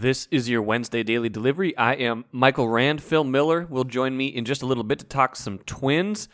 This is your Wednesday daily delivery. I am Michael Rand. Phil Miller will join me in just a little bit to talk some twins.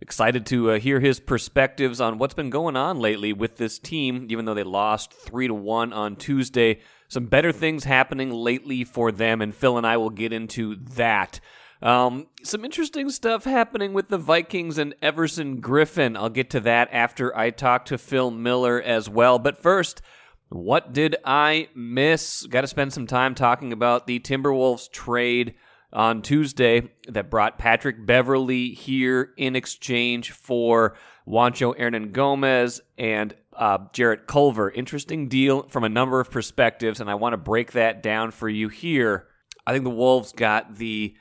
Excited to uh, hear his perspectives on what's been going on lately with this team, even though they lost 3 to 1 on Tuesday. Some better things happening lately for them, and Phil and I will get into that. Um, some interesting stuff happening with the Vikings and Everson Griffen. I'll get to that after I talk to Phil Miller as well. But first, what did I miss? Got to spend some time talking about the Timberwolves trade on Tuesday that brought Patrick Beverley here in exchange for Juancho Hernangomez and uh, Jarrett Culver. Interesting deal from a number of perspectives, and I want to break that down for you here. I think the Wolves got the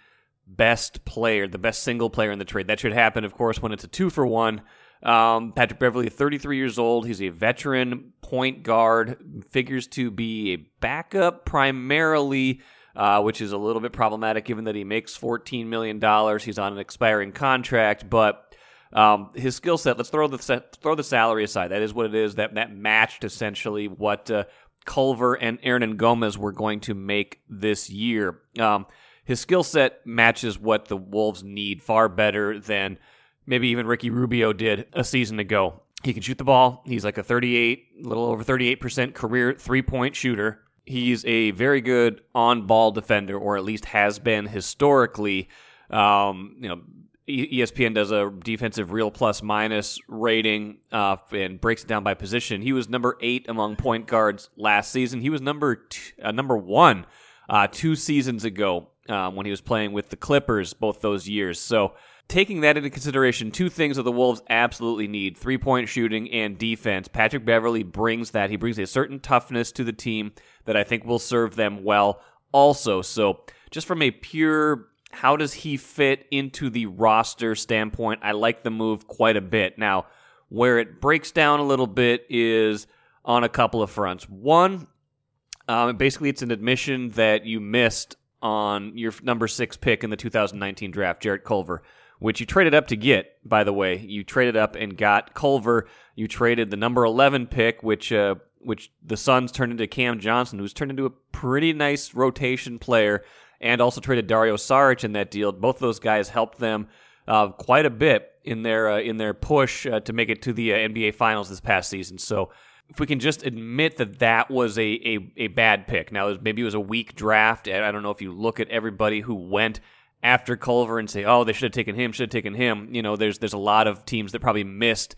best player, the best single player in the trade. That should happen, of course, when it's a two for one. Um, Patrick Beverley, 33 years old. He's a veteran point guard, figures to be a backup primarily, uh, which is a little bit problematic given that he makes $14 million. He's on an expiring contract, but um, his skill set, let's throw the throw the salary aside. That is what it is. That, that matched essentially what uh, Culver and Hernangomez were going to make this year. Um, his skill set matches what the Wolves need far better than maybe even Ricky Rubio did a season ago. He can shoot the ball. He's like a 38, little over 38% career three point shooter. He's a very good on ball defender, or at least has been historically. Um, you know, ESPN does a defensive real plus minus rating uh, and breaks it down by position. He was number eight among point guards last season. He was number t- uh, number one uh, two seasons ago um, when he was playing with the Clippers both those years. So taking that into consideration, two things that the Wolves absolutely need three point shooting and defense. Patrick Beverley brings that. He brings a certain toughness to the team that I think will serve them well also. So, just from a pure how does he fit into the roster standpoint, I like the move quite a bit. Now, where it breaks down a little bit is on a couple of fronts. One, um, basically, it's an admission that you missed on your number six pick in the 2019 draft, Jarrett Culver which you traded up to get, by the way. You traded up and got Culver. You traded the number 11 pick, which uh, which the Suns turned into Cam Johnson, who's turned into a pretty nice rotation player, and also traded Dario Saric in that deal. Both of those guys helped them uh, quite a bit in their uh, in their push uh, to make it to the uh, NBA Finals this past season. So if we can just admit that that was a, a, a bad pick. Now, maybe it was a weak draft. I don't know if you look at everybody who went after Culver and say, "Oh, they should have taken him, should have taken him." You know, there's there's a lot of teams that probably missed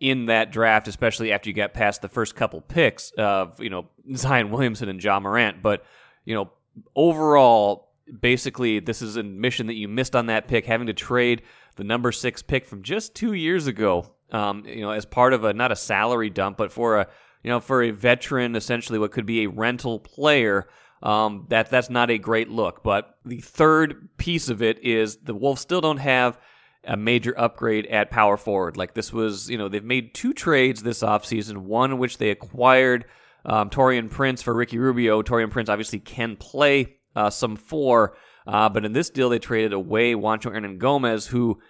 in that draft, especially after you got past the first couple picks of you know Zion Williamson and Ja Morant. But you know, overall, basically, this is a mission that you missed on that pick, having to trade the number six pick from just two years ago. Um, you know, as part of a not a salary dump, but for a you know for a veteran, essentially what could be a rental player um, that that's not a great look. But the third piece of it is the Wolves still don't have a major upgrade at power forward. Like this was, you know, they've made two trades this offseason, one in which they acquired um, Taurean Prince for Ricky Rubio. Taurean Prince obviously can play uh, some four, uh, but in this deal they traded away Juancho Hernangomez, who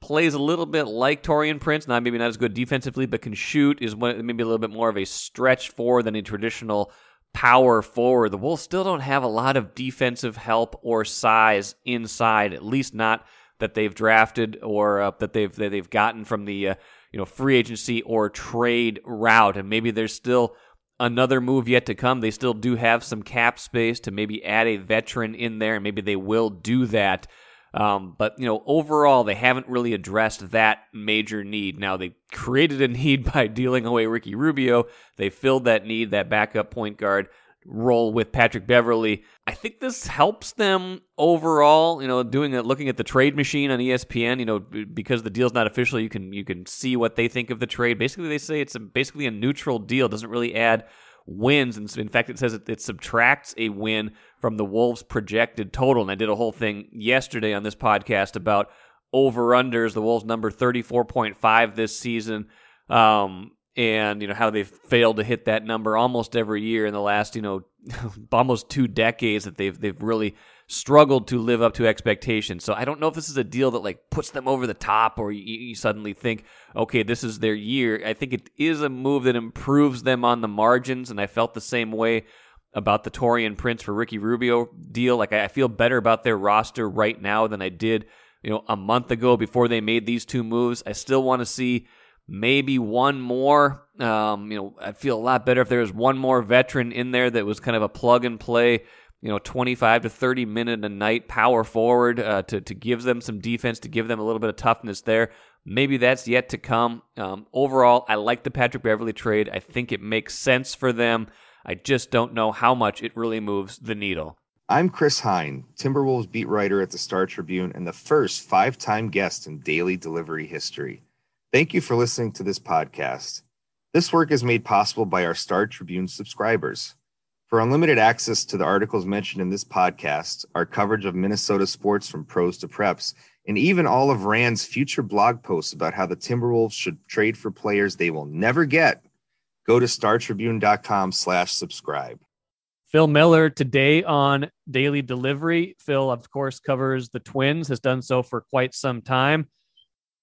plays a little bit like Taurean Prince, not maybe not as good defensively, but can shoot, is maybe a little bit more of a stretch four than a traditional power forward. The Wolves still don't have a lot of defensive help or size inside, at least not that they've drafted or uh, that they've that they've gotten from the uh, you know free agency or trade route. And maybe there's still another move yet to come. They still do have some cap space to maybe add a veteran in there, and maybe they will do that. Um, but you know, overall, they haven't really addressed that major need. Now they created a need by dealing away Ricky Rubio. They filled that need, that backup point guard role with Patrick Beverley. I think this helps them overall. You know, doing it, looking at the trade machine on ESPN. You know, because the deal's not official, you can you can see what they think of the trade. Basically, they say it's a, basically a neutral deal. Doesn't really add wins. And in fact, it says it, it subtracts a win from the Wolves' projected total. And I did a whole thing yesterday on this podcast about over unders. The Wolves number 34.5 this season. Um, and you know how they've failed to hit that number almost every year in the last you know almost two decades that they've they've really struggled to live up to expectations. So I don't know if this is a deal that like puts them over the top or you, you, suddenly think, okay, this is their year. I think it is a move that improves them on the margins, and I felt the same way about the Taurean Prince for Ricky Rubio deal. Like I feel better about their roster right now than I did, you know, a month ago before they made these two moves. I still want to see maybe one more. Um, you know, I'd feel a lot better if there was one more veteran in there that was kind of a plug and play. You know, 25 to 30 minute a night power forward uh, to to give them some defense, to give them a little bit of toughness there. Maybe that's yet to come. Um, overall, I like the Patrick Beverley trade. I think it makes sense for them. I just don't know how much it really moves the needle. I'm Chris Hine, Timberwolves beat writer at the Star Tribune and the first five time guest in daily delivery history. Thank you for listening to this podcast. This work is made possible by our Star Tribune subscribers. For unlimited access to the articles mentioned in this podcast, our coverage of Minnesota sports from pros to preps, and even all of Rand's future blog posts about how the Timberwolves should trade for players they will never get, go to startribune.com slash subscribe. Phil Miller today on Daily Delivery. Phil, of course, covers the Twins, has done so for quite some time.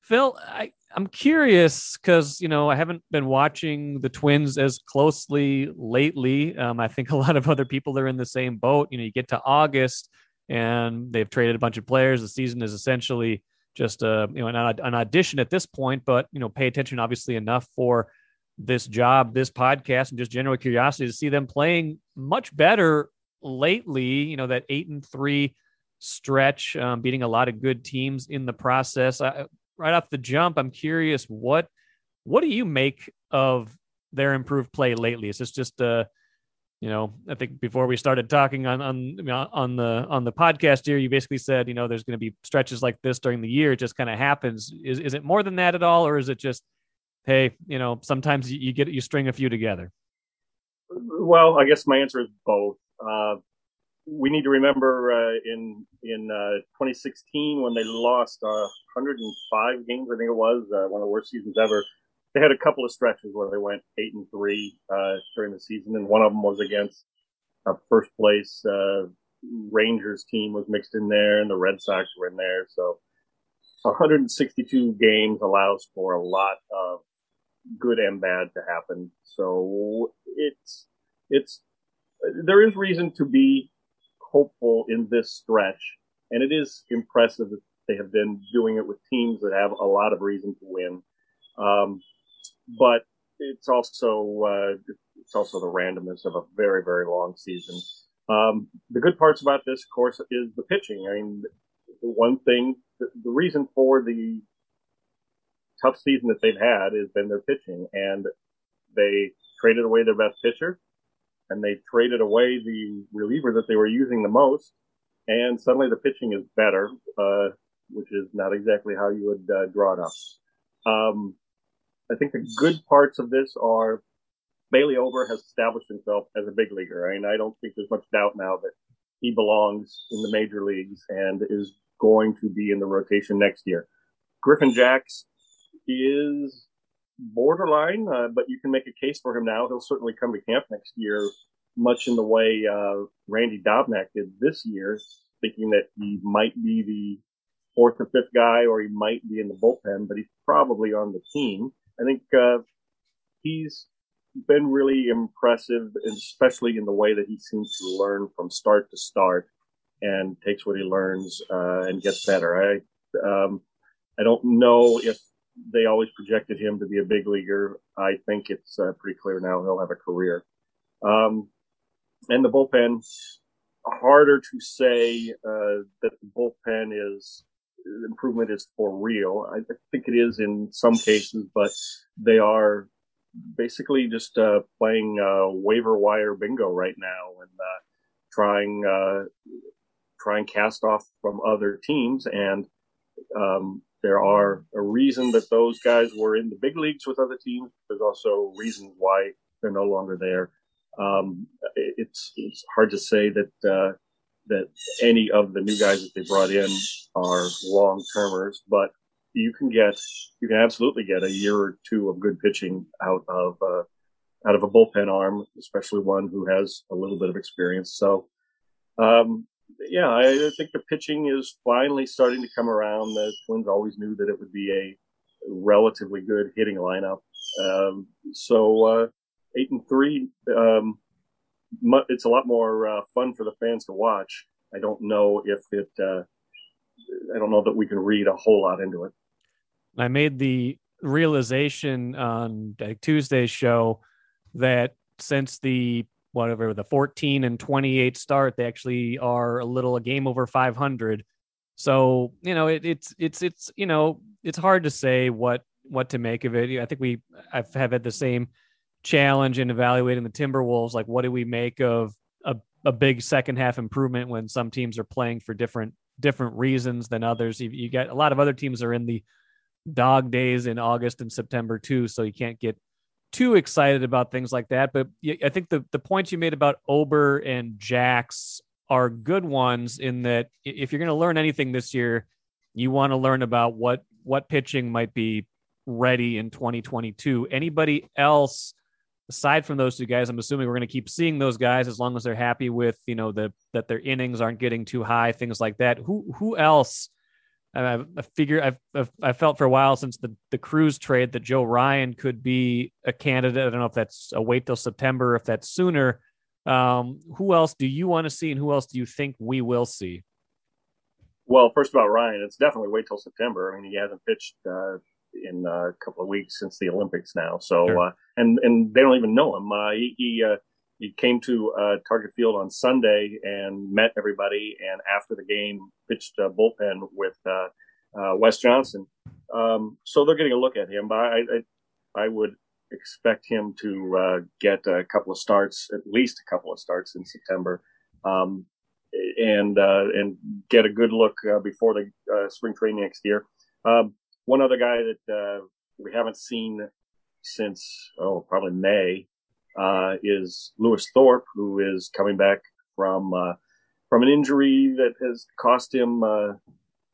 Phil, I, I'm curious because, you know, I haven't been watching the Twins as closely lately. Um, I think a lot of other people are in the same boat. You know, you get to August and they've traded a bunch of players. The season is essentially just a, you know, an, an audition at this point, but, you know, pay attention obviously enough for this job, this podcast, and just general curiosity to see them playing much better lately. You know, that eight and three stretch, um, beating a lot of good teams in the process. I, right off the jump, I'm curious what what do you make of their improved play lately? Is this just a you know, I think before we started talking on on on the on the podcast here, you basically said, you know, there's going to be stretches like this during the year. It just kind of happens. Is is it more than that at all, or is it just hey, you know, sometimes you, get you string a few together? Well, I guess my answer is both. Uh, we need to remember uh, in in uh, 2016 when they lost 105 games, I think it was uh, one of the worst seasons ever. They had a couple of stretches where they went eight and three uh, during the season, and one of them was against a first place uh, Rangers team was mixed in there, and the Red Sox were in there. So 162 games allows for a lot of good and bad to happen. So it's it's there is reason to be hopeful in this stretch, and it is impressive that they have been doing it with teams that have a lot of reason to win. Um, but it's also uh, it's also the randomness of a very very long season. Um, the good parts about this, course, is the pitching. I mean, the one thing, the, the reason for the tough season that they've had has been their pitching, and they traded away their best pitcher, and they traded away the reliever that they were using the most, and suddenly the pitching is better, uh, which is not exactly how you would uh, draw it up. Um, I think the good parts of this are Bailey Ober has established himself as a big leaguer. I mean, I don't think there's much doubt now that he belongs in the major leagues and is going to be in the rotation next year. Griffin Jax is borderline, uh, but you can make a case for him now. He'll certainly come to camp next year, much in the way uh, Randy Dobnak did this year, thinking that he might be the fourth or fifth guy, or he might be in the bullpen, but he's probably on the team. I think uh, he's been really impressive, especially in the way that he seems to learn from start to start and takes what he learns uh, and gets better. I um, I don't know if they always projected him to be a big leaguer. I think it's uh, pretty clear now he'll have a career. Um, and the bullpen, harder to say uh, that the bullpen is improvement is for real. I think it is in some cases, but they are basically just uh, playing uh, waiver wire bingo right now and uh, trying uh, trying cast off from other teams and um, there are a reason that those guys were in the big leagues with other teams. There's also reasons why they're no longer there. Um, it's it's hard to say that uh, that any of the new guys that they brought in are long termers, but you can get you can absolutely get a year or two of good pitching out of uh, out of a bullpen arm, especially one who has a little bit of experience. So um, yeah, I think the pitching is finally starting to come around. The Twins always knew that it would be a relatively good hitting lineup. Um, so uh, eight and three, um, it's a lot more uh, fun for the fans to watch. I don't know if it. Uh, I don't know that we can read a whole lot into it. I made the realization on Tuesday's show that since the whatever the 14 and 28 start, they actually are a little a game over 500. So you know it, it's it's it's you know it's hard to say what what to make of it. I think we I've have had the same challenge in evaluating the Timberwolves. Like, what do we make of a, a big second half improvement when some teams are playing for different different reasons than others? You, you get a lot of other teams are in the dog days in August and September too, so you can't get too excited about things like that. But I think the the points you made about Ober and Jax are good ones in that if you're going to learn anything this year, you want to learn about what what pitching might be ready in 2022. Anybody else aside from those two guys, I'm assuming we're going to keep seeing those guys as long as they're happy with you know the that their innings aren't getting too high, things like that. Who who else? I, I figure I've, I've I felt for a while since the the Cruz trade that Joe Ryan could be a candidate. I don't know if that's a wait till September, if that's sooner. Um, who else do you want to see, and who else do you think we will see? Well, first about Ryan, it's definitely wait till September. I mean, he hasn't pitched uh, in a couple of weeks since the Olympics now. So, sure. uh, and and they don't even know him. Uh, he he, uh, he came to uh, Target Field on Sunday and met everybody, and after the game, pitched a bullpen with uh, uh, Wes Johnson. Um, so they're getting a look at him. But I I, I would expect him to get a couple of starts, at least a couple of starts in September. Um, and and get a good look before the spring training next year. Um, one other guy that uh, we haven't seen since oh probably May uh, is Lewis Thorpe, who is coming back from uh, from an injury that has cost him uh,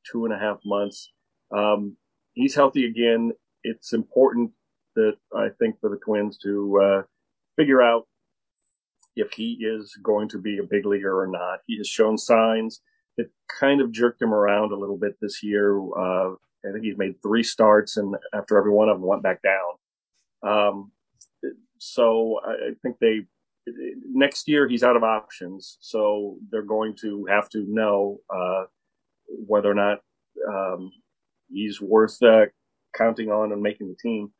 two and a half months. Um, he's healthy again. It's important that I think for the Twins to uh, figure out if he is going to be a big leaguer or not. He has shown signs. It kind of jerked him around a little bit this year uh, I think he's made three starts, and after every one of them, went back down. Um, so I think they next year he's out of options, so they're going to have to know uh, whether or not um, he's worth uh, counting on and making the team.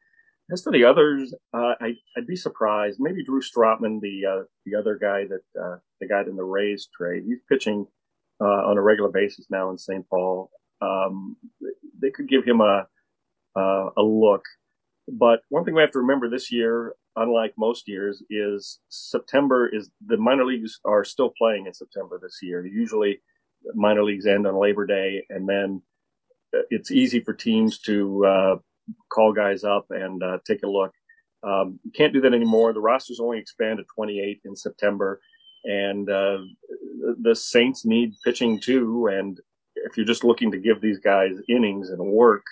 As for the others, uh, I, would be surprised. Maybe Drew Strotman, the uh, the other guy that uh, the guy in the Rays trade, he's pitching uh, on a regular basis now in St. Paul. Um, they could give him a a look. But one thing we have to remember this year, unlike most years, is September is the minor leagues are still playing in September this year. Usually, minor leagues end on Labor Day, and then uh, it's easy for teams to uh, call guys up and uh, take a look. Um, you can't do that anymore. The rosters only expand to 28 in September, and uh, the Saints need pitching too. And if you're just looking to give these guys innings and work,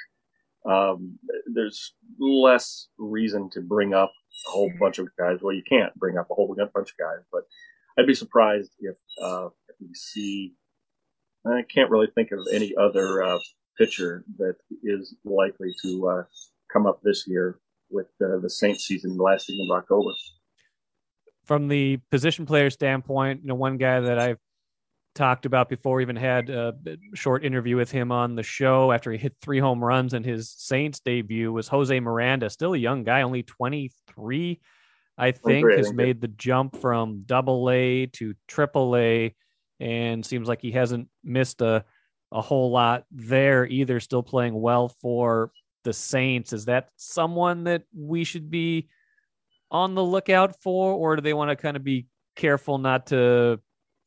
um, there's less reason to bring up a whole bunch of guys. Well, you can't bring up a whole bunch of guys, but I'd be surprised if, uh, if we see. I can't really think of any other uh, pitcher that is likely to uh, come up this year with uh, the Saints season lasting in October. From the position player standpoint, you know, one guy that I've talked about before. We even had a short interview with him on the show after he hit three home runs in his Saints debut. Was Jose Miranda, still a young guy, only 23, I think, has made the jump from Double A to Triple A, and seems like he hasn't missed a a whole lot there either. Still playing well for the Saints. Is that someone that we should be on the lookout for, or do they want to kind of be careful not to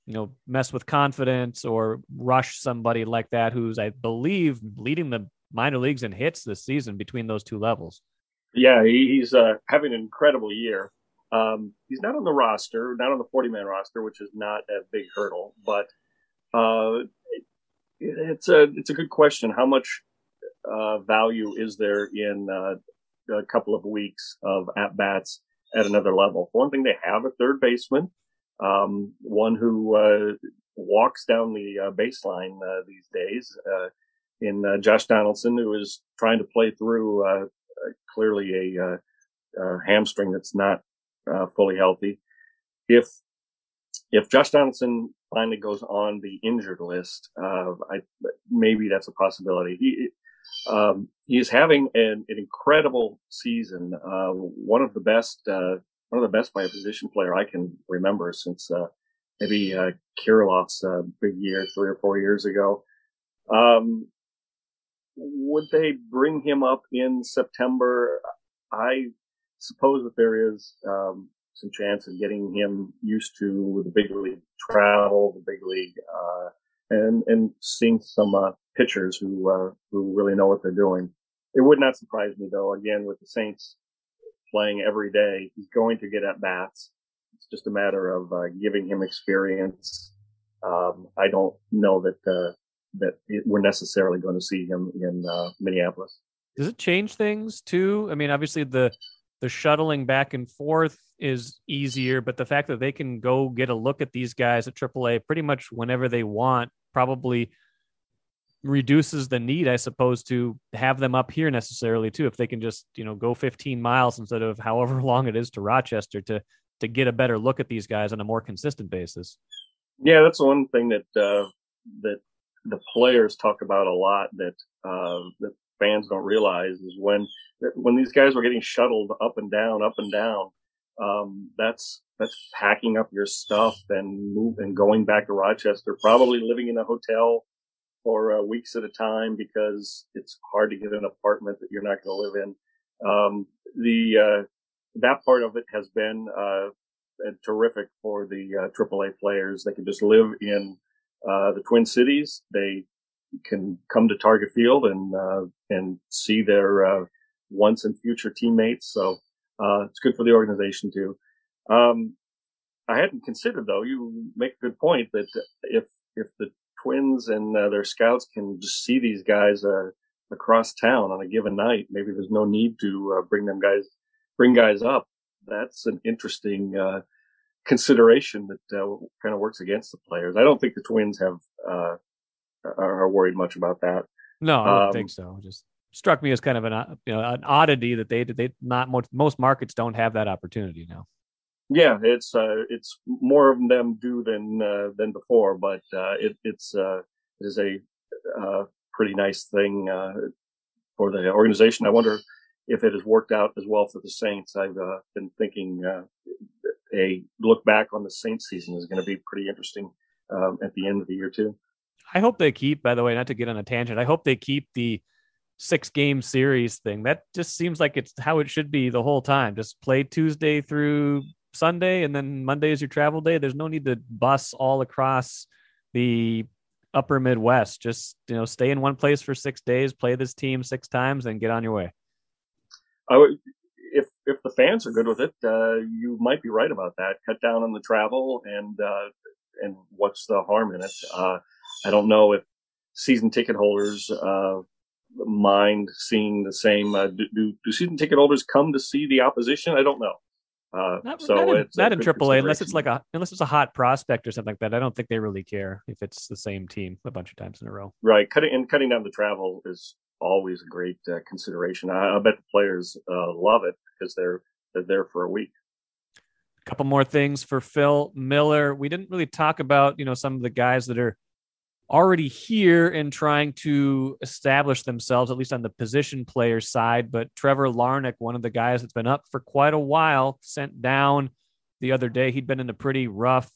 you know, mess with confidence or rush somebody like that who's, I believe, leading the minor leagues in hits this season between those two levels. Yeah, he's uh, having an incredible year. Um, he's not on the roster, not on the 40 man roster, which is not a big hurdle, but uh, it, it's a it's a good question. How much uh, value is there in uh, a couple of weeks of at bats at another level? For one thing, they have a third baseman um, one who uh, walks down the uh, baseline uh, these days. Uh, in uh, Josh Donaldson, who is trying to play through uh, clearly a, hamstring that's not fully healthy. If if Josh Donaldson finally goes on the injured list, uh, I, maybe that's a possibility. He, um, having an, an incredible season. Uh, one of the best, uh, one of the best by a position player I can remember since, uh, maybe, uh, Kirilloff's, uh, big year three or four years ago. Um, would they bring him up in September? I suppose that there is, um, some chance of getting him used to the big league travel, the big league, uh, and, and seeing some, uh, pitchers who, uh, who really know what they're doing. It would not surprise me though, again, with the Saints playing every day, he's going to get at bats. It's just a matter of, uh, giving him experience. Um, I don't know that, uh, that it, we're necessarily going to see him in, uh, Minneapolis. Does it change things too? I mean, obviously the, the shuttling back and forth is easier, but the fact that they can go get a look at these guys at AAA pretty much whenever they want probably reduces the need, I suppose, to have them up here necessarily too. If they can just you know go 15 miles instead of however long it is to Rochester to to get a better look at these guys on a more consistent basis. Yeah, that's one thing that uh, that the players talk about a lot that uh, that fans don't realize is when when these guys were getting shuttled up and down, up and down. Um, that's that's packing up your stuff and move and going back to Rochester, probably living in a hotel for uh, weeks at a time because it's hard to get an apartment that you're not going to live in. Um, the uh, that part of it has been uh, terrific for the uh, AAA players. They can just live in uh, the Twin Cities. They can come to Target Field and uh, and see their uh, once and future teammates. So uh, it's good for the organization too. Um, I hadn't considered though. You make a good point that if if the Twins and uh, their scouts can just see these guys uh, across town on a given night, maybe there's no need to uh, bring them guys bring guys up. That's an interesting consideration that kind of works against the players. I don't think the Twins have are worried much about that. No, I don't um, think so. Just struck me as kind of an you know an oddity that they they not most most markets don't have that opportunity now. Yeah, it's uh, it's more of them do than uh, than before, but uh, it, it's uh, it is a uh, pretty nice thing uh, for the organization. I wonder if it has worked out as well for the Saints. I've been thinking a look back on the Saints season is going to be pretty interesting um, at the end of the year too. I hope they keep, by the way, not to get on a tangent, I hope they keep the six game series thing. That just seems like it's how it should be the whole time. Just play Tuesday through Sunday and then Monday is your travel day. There's no need to bus all across the upper Midwest. Just, you know, stay in one place for six days, play this team six times and get on your way. I would, if, if the fans are good with it, uh, you might be right about that. Cut down on the travel and, uh, and what's the harm in it? Uh, I don't know if season ticket holders uh, mind seeing the same. Uh, do, do, do season ticket holders come to see the opposition? I don't know. Uh, not, so not in, it's not in AAA unless it's like a unless it's a hot prospect or something like that. I don't think they really care if it's the same team a bunch of times in a row. Right, cutting and cutting down the travel is always a great uh, consideration. I, I, bet the players uh, love it because they're they're there for a week. A couple more things for Phil Miller. We didn't really talk about you know some of the guys that are already here and trying to establish themselves, at least on the position player side. But Trevor Larnach, one of the guys that's been up for quite a while, sent down the other day. He'd been in a pretty rough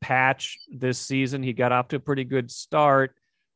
patch this season. He got off to a pretty good start.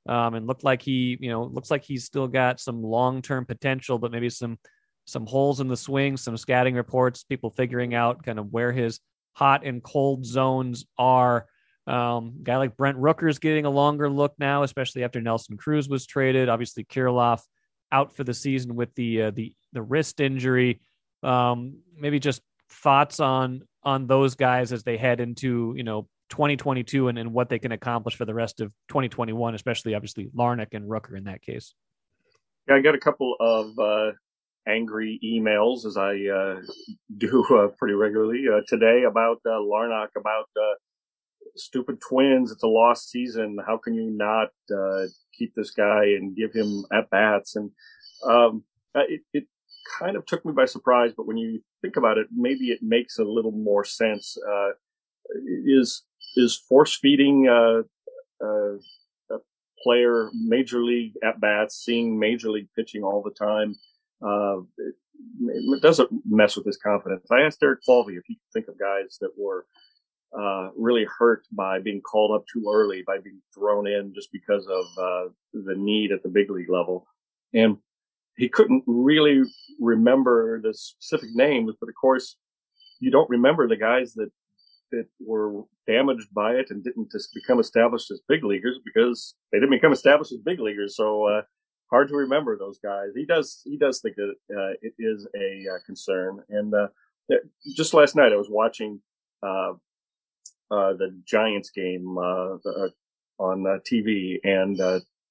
Um, and looked like he, you know, looks like he's still got some long-term potential, but maybe some some holes in the swing, some scouting reports, people figuring out kind of where his hot and cold zones are. Um, guy like Brent Rooker is getting a longer look now, especially after Nelson Cruz was traded. Obviously, Kirilloff out for the season with the uh, the the wrist injury. Um, maybe just thoughts on on those guys as they head into you know 2022 and, and what they can accomplish for the rest of 2021, especially obviously Larnach and Rooker in that case. Yeah, I got a couple of uh, angry emails as I uh, do uh, pretty regularly uh, today about uh, Larnach about uh, stupid twins. It's a lost season. How can you not uh, keep this guy and give him at bats? And um, uh, it, it kind of took me by surprise. But when you think about it, maybe it makes a little more sense. Uh, is is force feeding uh, uh, a player major league at bats, seeing major league pitching all the time. It, it, doesn't mess with his confidence. I asked Derek Falvey if he could think of guys that were uh, really hurt by being called up too early, by being thrown in just because of uh, the need at the big league level. And he couldn't really remember the specific names, but of course, you don't remember the guys that that were damaged by it and didn't just become established as big leaguers because they didn't become established as big leaguers. So uh, hard to remember those guys. He does he does think that uh, it is a uh, concern. And uh, just last night, I was watching uh, uh, the Giants game on TV, and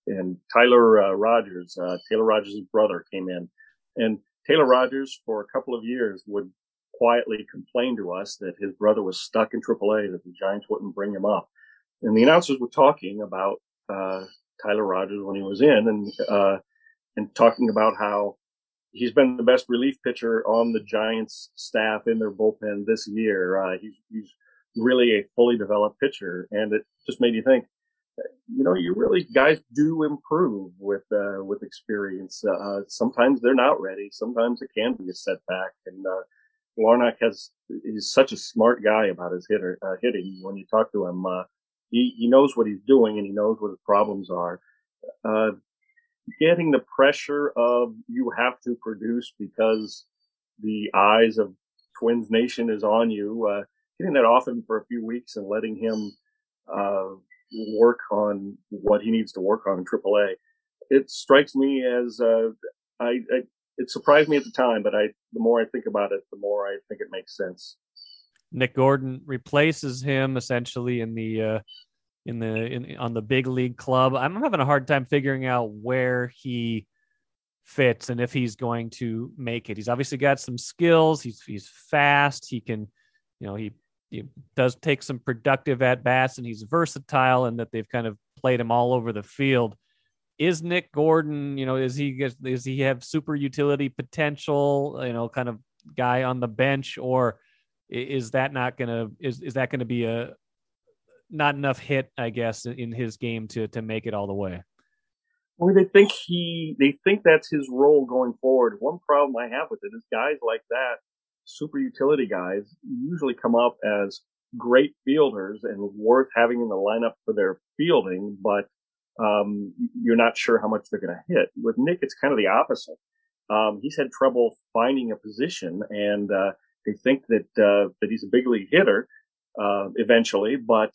and Tyler Rogers, Taylor Rogers' brother, came in, and Taylor Rogers for a couple of years would quietly complain to us that his brother was stuck in AAA, that the Giants wouldn't bring him up. And the announcers were talking about uh, Tyler Rogers when he was in, and uh, and talking about how he's been the best relief pitcher on the Giants staff in their bullpen this year. Uh, he's he's really a fully developed pitcher, and it just made you think. You know, you really guys do improve with uh, with experience. Uh, sometimes they're not ready. Sometimes it can be a setback, and uh, Larnach has he's such a smart guy about his hitter uh, hitting. When you talk to him, uh, he he knows what he's doing and he knows what his problems are. Uh, getting the pressure of you have to produce because the eyes of Twins Nation is on you. Uh, getting that often for a few weeks and letting him uh, work on what he needs to work on in AAA. It strikes me as uh, I, I it surprised me at the time, but I the more I think about it, the more I think it makes sense. Nick Gordon replaces him essentially in the uh, in the in on the big league club. I'm having a hard time figuring out where he fits and if he's going to make it. He's obviously got some skills. He's he's fast. He can, you know, he he does take some productive at bats and he's versatile and that they've kind of played him all over the field is Nick Gordon, you know, is he is he have super utility potential, you know, kind of guy on the bench, or is that not gonna is is that gonna be a not enough hit, I guess, in his game to to make it all the way? Well, they think he they think that's his role going forward. One problem I have with it is guys like that, super utility guys, usually come up as great fielders and worth having in the lineup for their fielding, but um, you're not sure how much they're going to hit. With Nick, it's kind of the opposite. Um, he's had trouble finding a position, and uh, they think that uh, that he's a big league hitter uh, eventually, but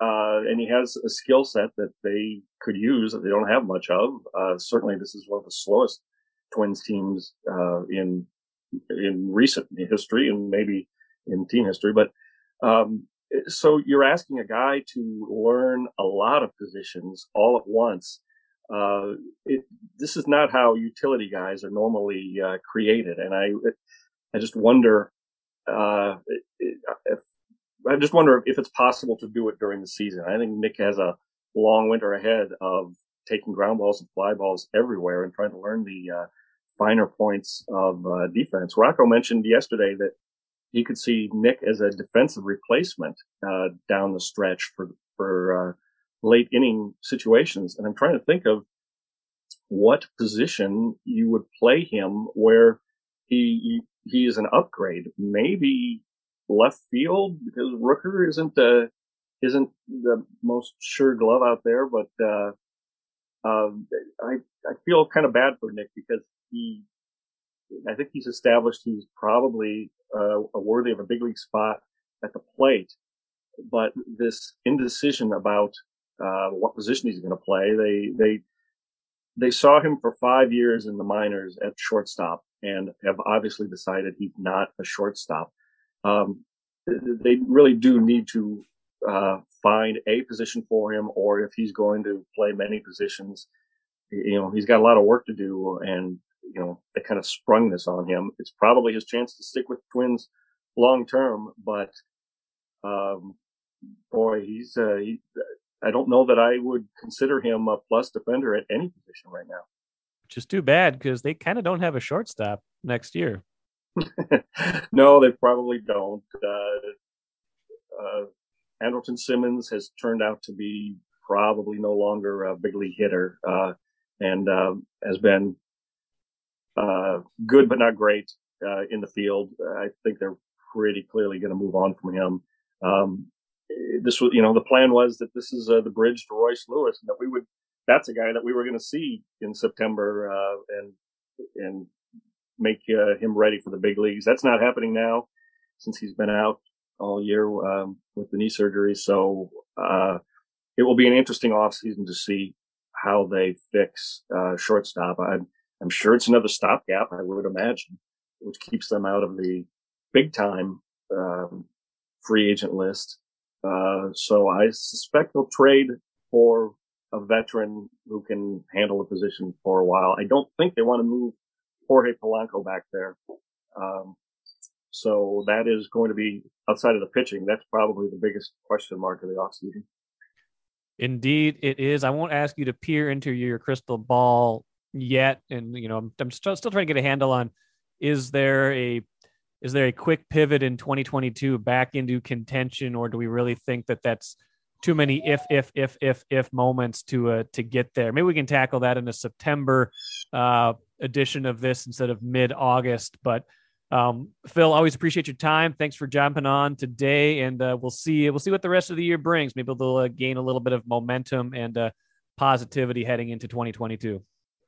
uh, and he has a skill set that they could use that they don't have much of. Uh, certainly, this is one of the slowest Twins teams uh, in in recent history and maybe in team history, but um, so you're asking a guy to learn a lot of positions all at once. Uh, it, this is not how utility guys are normally uh, created, and I, I just wonder uh, if I just wonder if it's possible to do it during the season. I think Nick has a long winter ahead of taking ground balls and fly balls everywhere and trying to learn the uh, finer points of uh, defense. Rocco mentioned yesterday that he could see Nick as a defensive replacement uh, down the stretch for for uh, late inning situations. And I'm trying to think of what position you would play him where he he is an upgrade. Maybe left field because Rooker isn't uh, isn't the most sure glove out there, but uh, uh, I I feel kind of bad for Nick because he I think he's established he's probably uh, worthy of a big league spot at the plate. But this indecision about uh, what position he's going to play, they they they saw him for five years in the minors at shortstop and have obviously decided he's not a shortstop. Um, they really do need to uh, find a position for him, or if he's going to play many positions, you know, he's got a lot of work to do, and you know, they kind of sprung this on him. It's probably his chance to stick with the Twins long term, but um, boy, he's uh, he, I don't know that I would consider him a plus defender at any position right now. Which is too bad because they kind of don't have a shortstop next year. no, they probably don't. Uh, uh, Andrelton Simmons has turned out to be probably no longer a big league hitter, uh, and uh, has been uh, good but not great uh, in the field. I think they're pretty clearly going to move on from him. Um, this was, you know, the plan was that this is uh, the bridge to Royce Lewis, and that we would. That's a guy that we were going to see in September, uh, and and make him ready for the big leagues. That's not happening now, since he's been out all year um, with the knee surgery. So it will be an interesting offseason to see how they fix uh, shortstop. I'm, I'm sure it's another stopgap, I would imagine, which keeps them out of the big time um, free agent list. Uh, so I suspect they'll trade for a veteran who can handle the position for a while. I don't think they want to move Jorge Polanco back there. Um, so that is going to be outside of the pitching. That's probably the biggest question mark of the offseason. Indeed, it is. I won't ask you to peer into your crystal ball yet, and you know, I'm, I'm still, still trying to get a handle on is there a is there a quick pivot in 2022 back into contention, or do we really think that that's too many if if if if if moments to uh, to get there? Maybe we can tackle that in a September uh, edition of this instead of mid August, but um, Phil, always appreciate your time. Thanks for jumping on today, and uh, we'll see. We'll see what the rest of the year brings. Maybe they'll uh, gain a little bit of momentum and uh, positivity heading into 2022.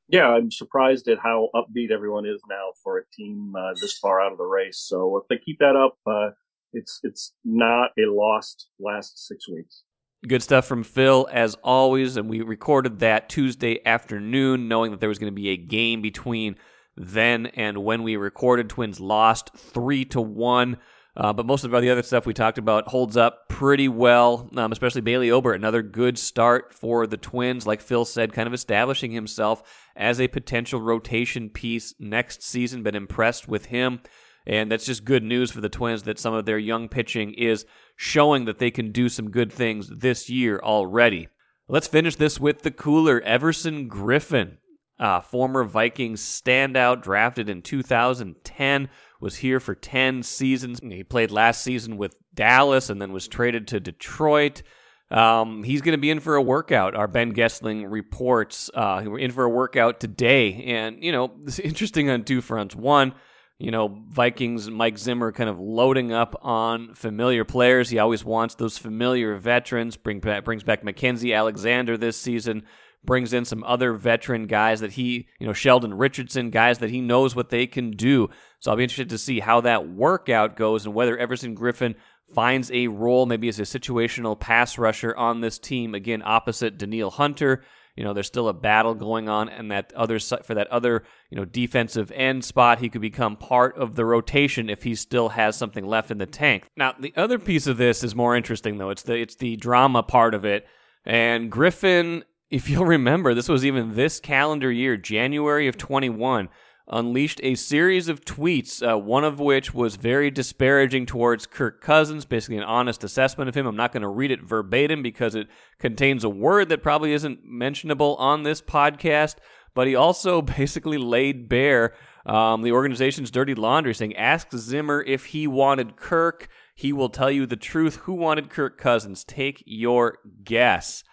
Yeah, I'm surprised at how upbeat everyone is now for a team uh, this far out of the race. So if they keep that up, uh, it's it's not a lost last six weeks. Good stuff from Phil, as always. And we recorded that Tuesday afternoon, knowing that there was going to be a game between then and when we recorded. Twins lost three to one. Uh, but most of the other stuff we talked about holds up pretty well, um, especially Bailey Ober. Another good start for the Twins, like Phil said, kind of establishing himself as a potential rotation piece next season. Been impressed with him. And that's just good news for the Twins that some of their young pitching is showing that they can do some good things this year already. Let's finish this with the cooler Everson Griffen, Uh, former Vikings standout, drafted in 2010, was here for 10 seasons. He played last season with Dallas and then was traded to Detroit. Um, he's going to be in for a workout. Our Ben Goessling reports uh, we're in for a workout today, and you know it's interesting on two fronts. One, you know Vikings Mike Zimmer kind of loading up on familiar players. He always wants those familiar veterans. Bring back, brings back Mackensie Alexander this season brings in some other veteran guys that he, you know, Sheldon Richardson, guys that he knows what they can do. So I'll be interested to see how that workout goes and whether Everson Griffen finds a role maybe as a situational pass rusher on this team again opposite Danielle Hunter. You know, there's still a battle going on, and that other for that other you know defensive end spot, he could become part of the rotation if he still has something left in the tank. Now, the other piece of this is more interesting, though. It's the it's the drama part of it, and Griffen if you'll remember, this was even this calendar year, January of 21, unleashed a series of tweets, uh, one of which was very disparaging towards Kirk Cousins, basically an honest assessment of him. I'm not going to read it verbatim because it contains a word that probably isn't mentionable on this podcast, but he also basically laid bare um, the organization's dirty laundry, saying, Ask Zimmer if he wanted Kirk. He will tell you the truth. Who wanted Kirk Cousins? Take your guess.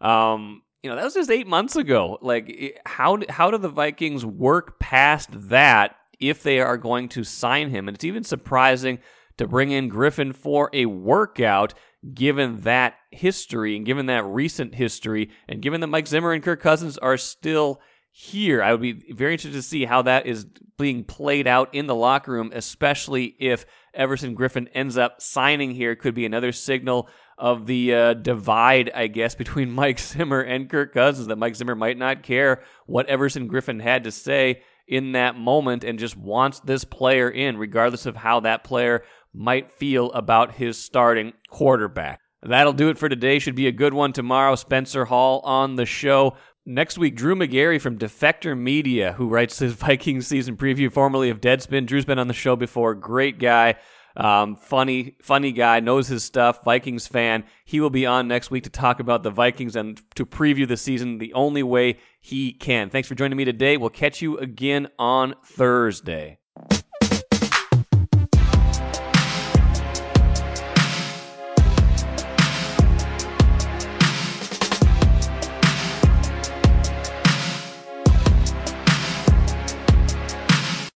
Um, you know that was just eight months ago. Like, how how do the Vikings work past that if they are going to sign him? And it's even surprising to bring in Griffen for a workout, given that history and given that recent history, and given that Mike Zimmer and Kirk Cousins are still here. I would be very interested to see how that is being played out in the locker room, especially if Everson Griffen ends up signing here. Could be another signal of the uh, divide, I guess, between Mike Zimmer and Kirk Cousins. That Mike Zimmer might not care what Everson Griffen had to say in that moment and just wants this player in, regardless of how that player might feel about his starting quarterback. That'll do it for today. Should be a good one tomorrow. Spencer Hall on the show. Next week, Drew Magary from Defector Media, who writes his Vikings season preview, formerly of Deadspin. Drew's been on the show before. Great guy. Um, funny, funny guy, knows his stuff, Vikings fan. He will be on next week to talk about the Vikings and to preview the season the only way he can. Thanks for joining me today. We'll catch you again on Thursday.